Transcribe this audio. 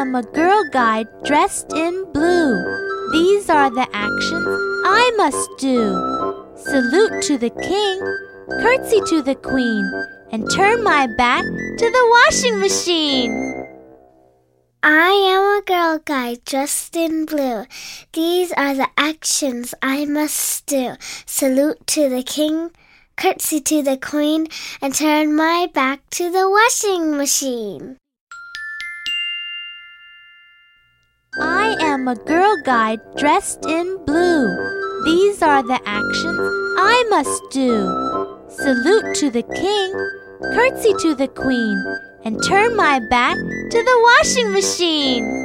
am a girl guide dressed in blue. These are the actions I must do. Salute to the king, curtsy to the queen, and turn my back to the washing machine. I am a girl guide dressed in blue. These are the actions I must do. Salute to the king, curtsy to the queen, and turn my back to the washing machine. Am a girl guide dressed in blue. These are the actions I must do. Salute to the king, curtsy to the queen, and turn my back to the washing machine.